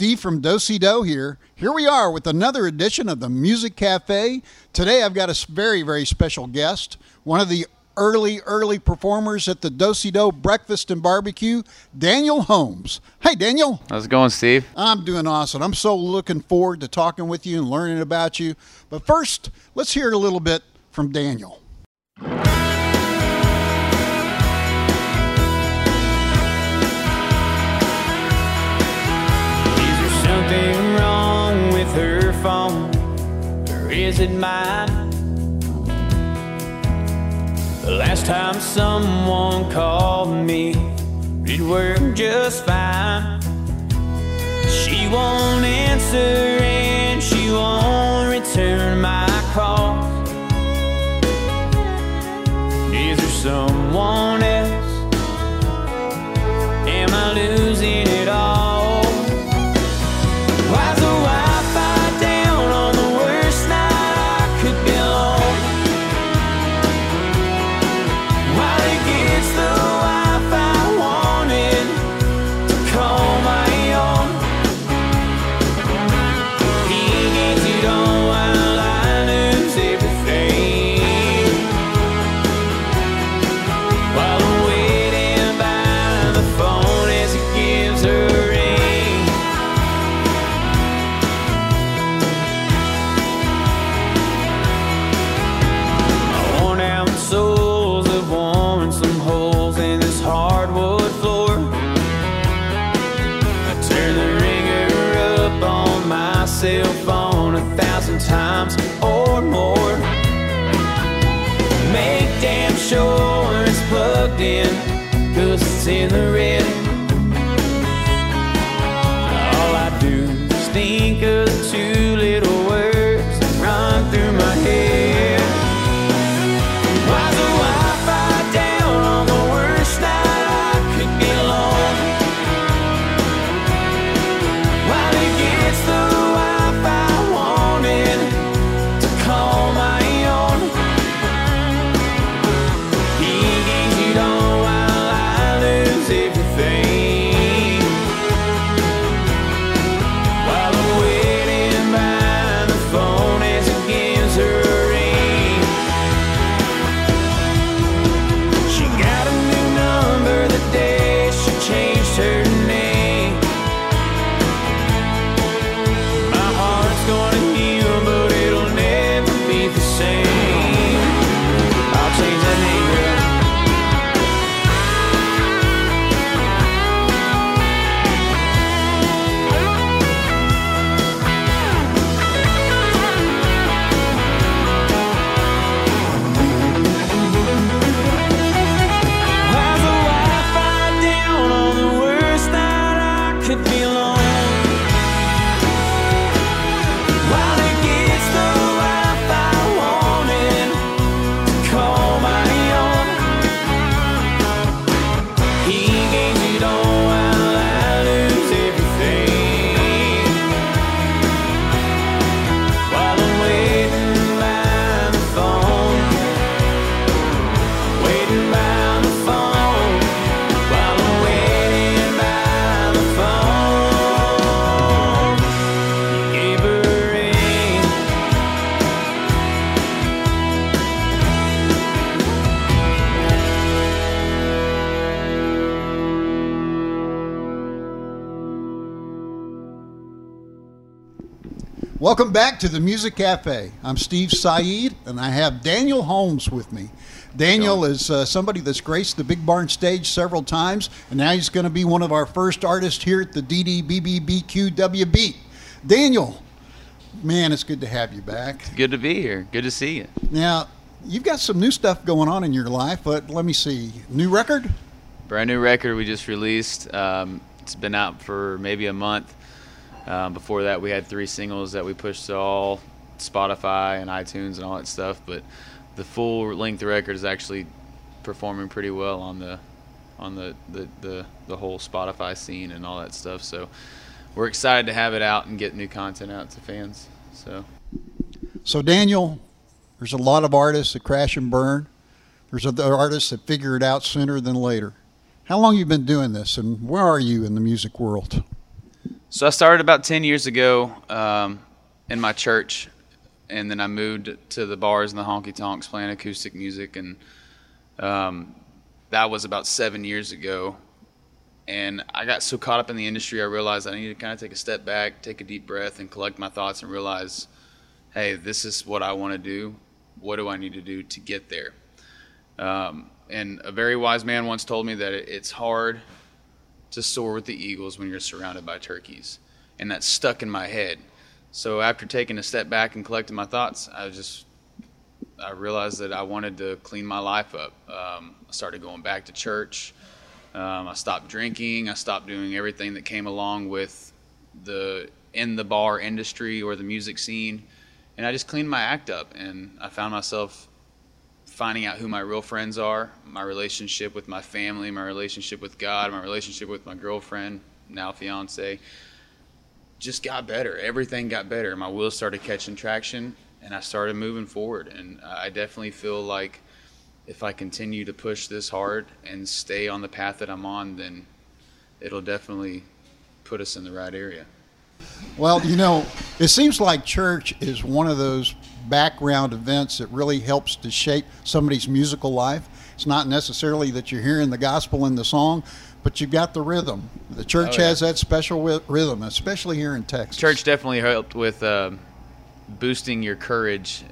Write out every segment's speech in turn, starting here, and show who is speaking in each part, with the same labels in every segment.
Speaker 1: Steve from Dosey Doe here. Here we are with another edition of the Music Cafe. Today I've got a very, very special guest, one of the early, early performers at the Dosey Doe Breakfast and Barbecue, Daniel Holmes. Hey, Daniel.
Speaker 2: How's it going, Steve?
Speaker 1: I'm doing awesome. I'm so looking forward to talking with you and learning about you. But first, let's hear a little bit from Daniel.
Speaker 3: Something wrong with her phone? Or is it mine? The last time someone called me, it worked just fine. She won't answer and she won't return my calls. Is there someone else? Am I losing
Speaker 1: Welcome back to the Music Cafe. I'm Steve Saeed, and I have Daniel Holmes with me. Daniel is uh, somebody that's graced the Big Barn stage several times, and now he's going to be one of our first artists here at the DDBBBQWB. Daniel, man, it's good to have you back.
Speaker 2: Good to be here. Good to see you.
Speaker 1: Now, you've got some new stuff going on in your life, but let me see. New record?
Speaker 2: Brand new record we just released. Um, it's been out for maybe a month. Um, before that, we had three singles that we pushed to all Spotify and iTunes and all that stuff. But the full length record is actually performing pretty well on the on the, the, the, the whole Spotify scene and all that stuff. So we're excited to have it out and get new content out to fans. So
Speaker 1: So, Daniel, there's a lot of artists that crash and burn. There's other artists that figure it out sooner than later. How long you been doing this, and where are you in the music world?
Speaker 2: So I started about 10 years ago um, in my church, and then I moved to the bars and the honky tonks playing acoustic music, and um, that was about seven years ago. And I got so caught up in the industry, I realized I needed to kind of take a step back, take a deep breath, and collect my thoughts and realize, hey, this is what I want to do. What do I need to do to get there? Um, and a very wise man once told me that it's hard to soar with the eagles when you're surrounded by turkeys. And that stuck in my head. So after taking a step back and collecting my thoughts, I just I realized that I wanted to clean my life up. Um, I started going back to church. Um, I stopped drinking. I stopped doing everything that came along with the in the bar industry or the music scene, and I just cleaned my act up. And I found myself finding out who my real friends are, my relationship with my family, my relationship with God, my relationship with my girlfriend, now fiance, just got better. Everything got better. My wheels started catching traction, and I started moving forward. And I definitely feel like if I continue to push this hard and stay on the path that I'm on, then it'll definitely put us in the right area.
Speaker 1: Well, you know, it seems like church is one of those background events that really helps to shape somebody's musical life. It's not necessarily that you're hearing the gospel in the song, but you've got the rhythm. The church
Speaker 2: Oh, yeah.
Speaker 1: has that special rhythm, especially here in Texas.
Speaker 2: Church definitely helped with uh, boosting your courage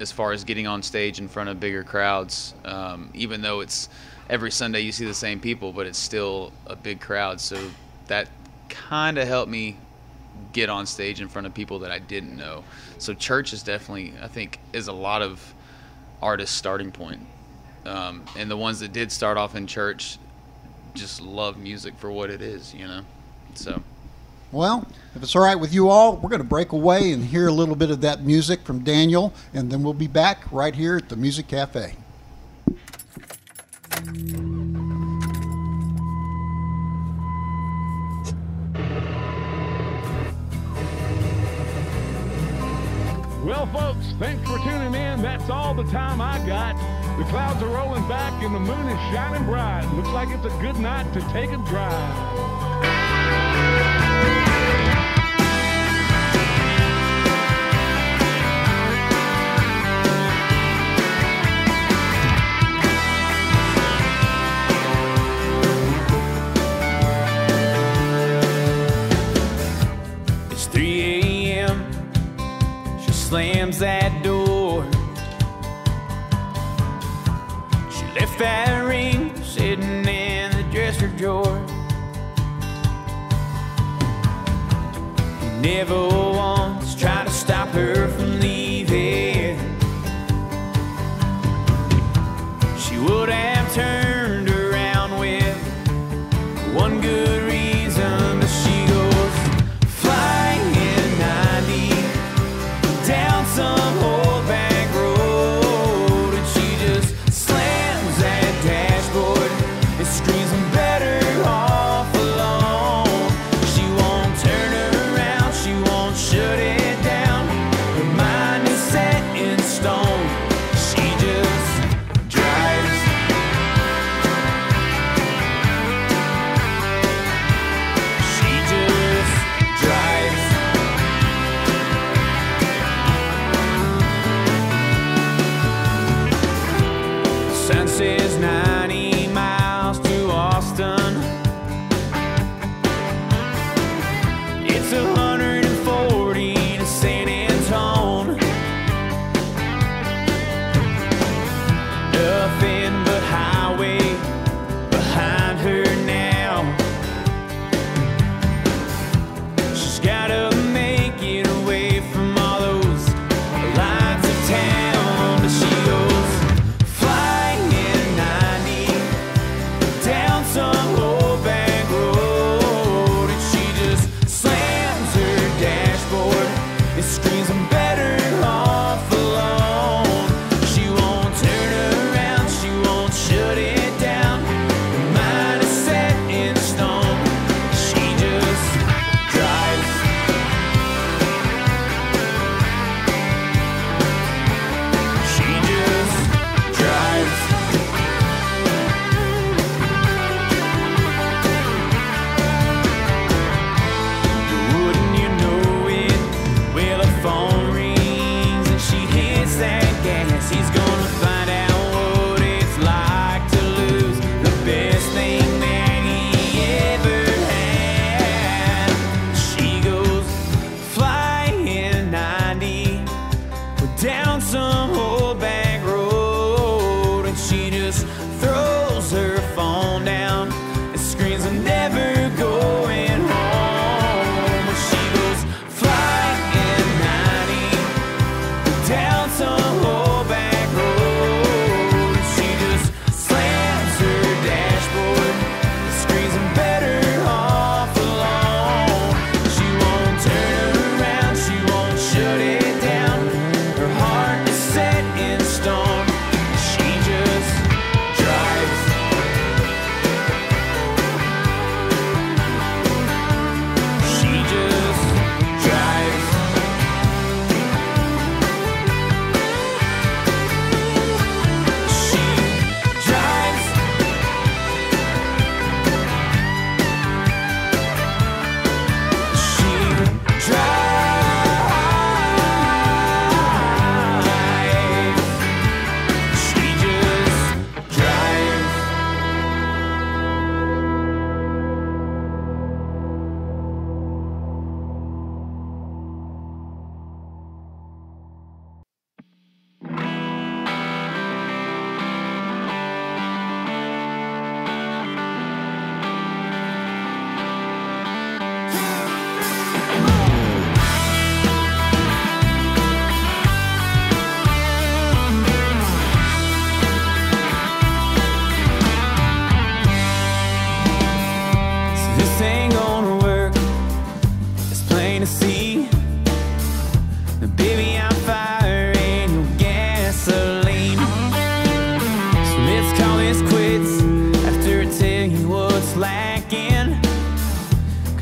Speaker 2: as far as getting on stage in front of bigger crowds. Um, even though it's every Sunday you see the same people, but it's still a big crowd. So that kind of helped me get on stage in front of people that I didn't know. So church is definitely, I think, is a lot of artists' starting point. Um, and the ones that did start off in church just love music for what it is, you know. So.
Speaker 1: Well, if it's all right with you all, we're going to break away and hear a little bit of that music from Daniel, and then we'll be back right here at the Music Cafe.
Speaker 4: Well, folks, thanks for tuning in. That's all the time I got. The clouds are rolling back and the moon is shining bright. Looks like it's a good night to take a drive.
Speaker 3: Never It's 140 It screams, "I'm better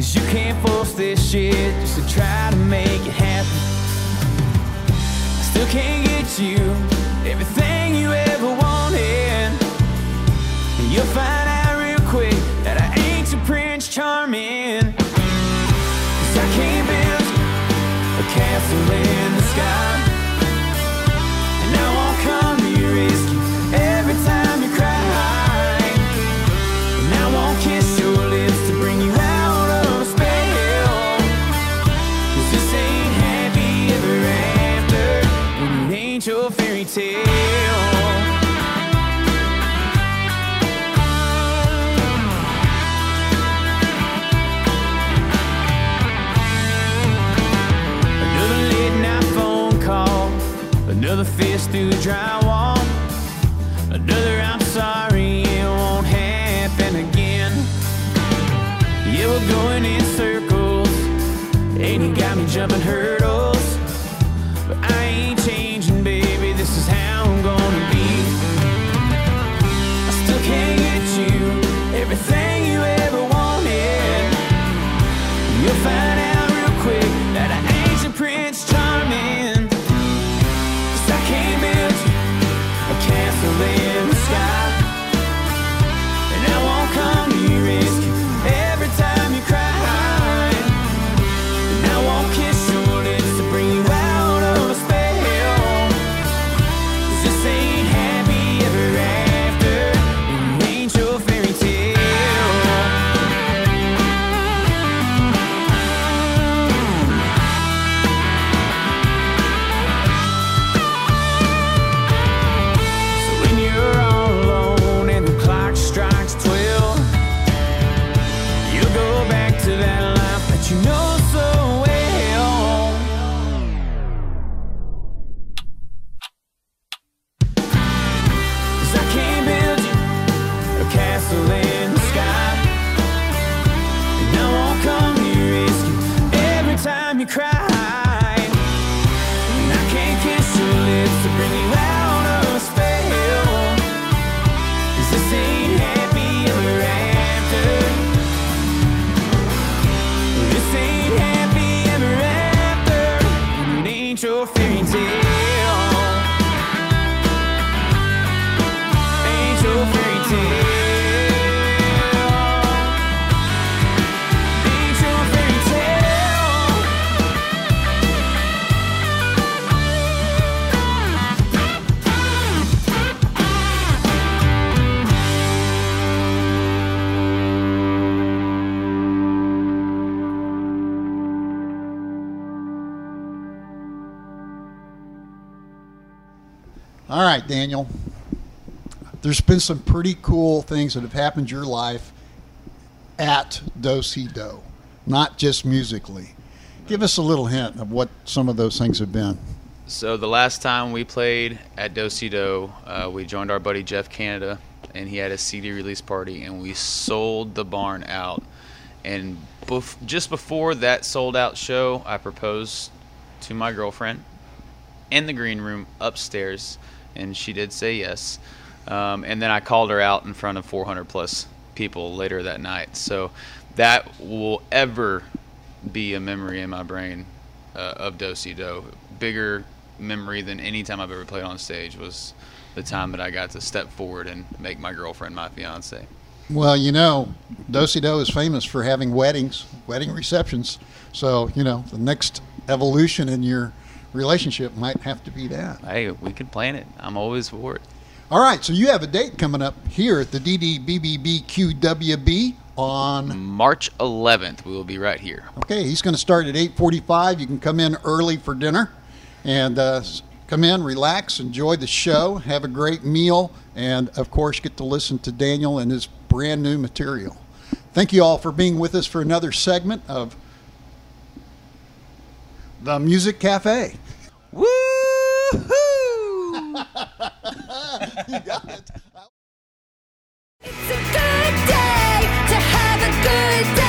Speaker 3: Cause you can't force this shit just to try to make it happen. I still can't get you everything you ever wanted. And you'll find out real quick that I ain't your Prince Charming. Cause I can't build a castle in the sky. just ain't happy ever after, and it ain't your fairy tale. Another fist through the drywall. jumping
Speaker 1: her right, Daniel. There's been some pretty cool things that have happened in your life at Dosey Doe, not just musically. Give us a little hint of what some of those things have been.
Speaker 2: So the last time we played at Dosey Doe, uh, we joined our buddy Jeff Canada, and he had a CD release party, and we sold the barn out. And bef- just before that sold out show, I proposed to my girlfriend in the green room upstairs, and she did say yes. Um, and then I called her out in front of 400 plus people later that night. So that will ever be a memory in my brain uh, of Dosey Doe. Bigger memory than any time I've ever played on stage was the time that I got to step forward and make my girlfriend my fiance.
Speaker 1: Well, you know, Dosey Doe is famous for having weddings, wedding receptions. So, you know, the next evolution in your relationship might have to be that.
Speaker 2: Hey, we could plan it. I'm always for it.
Speaker 1: All right, so you have a date coming up here at the DDBBBQWB on
Speaker 2: March 11th, we will be right here.
Speaker 1: Okay, he's going to start at 8:45. You can come in early for dinner, and uh, come in, relax, enjoy the show, have a great meal, and of course, get to listen to Daniel and his brand new material. Thank you all for being with us for another segment of the Music Cafe.
Speaker 2: Woo!
Speaker 1: It's a good day to have a good day.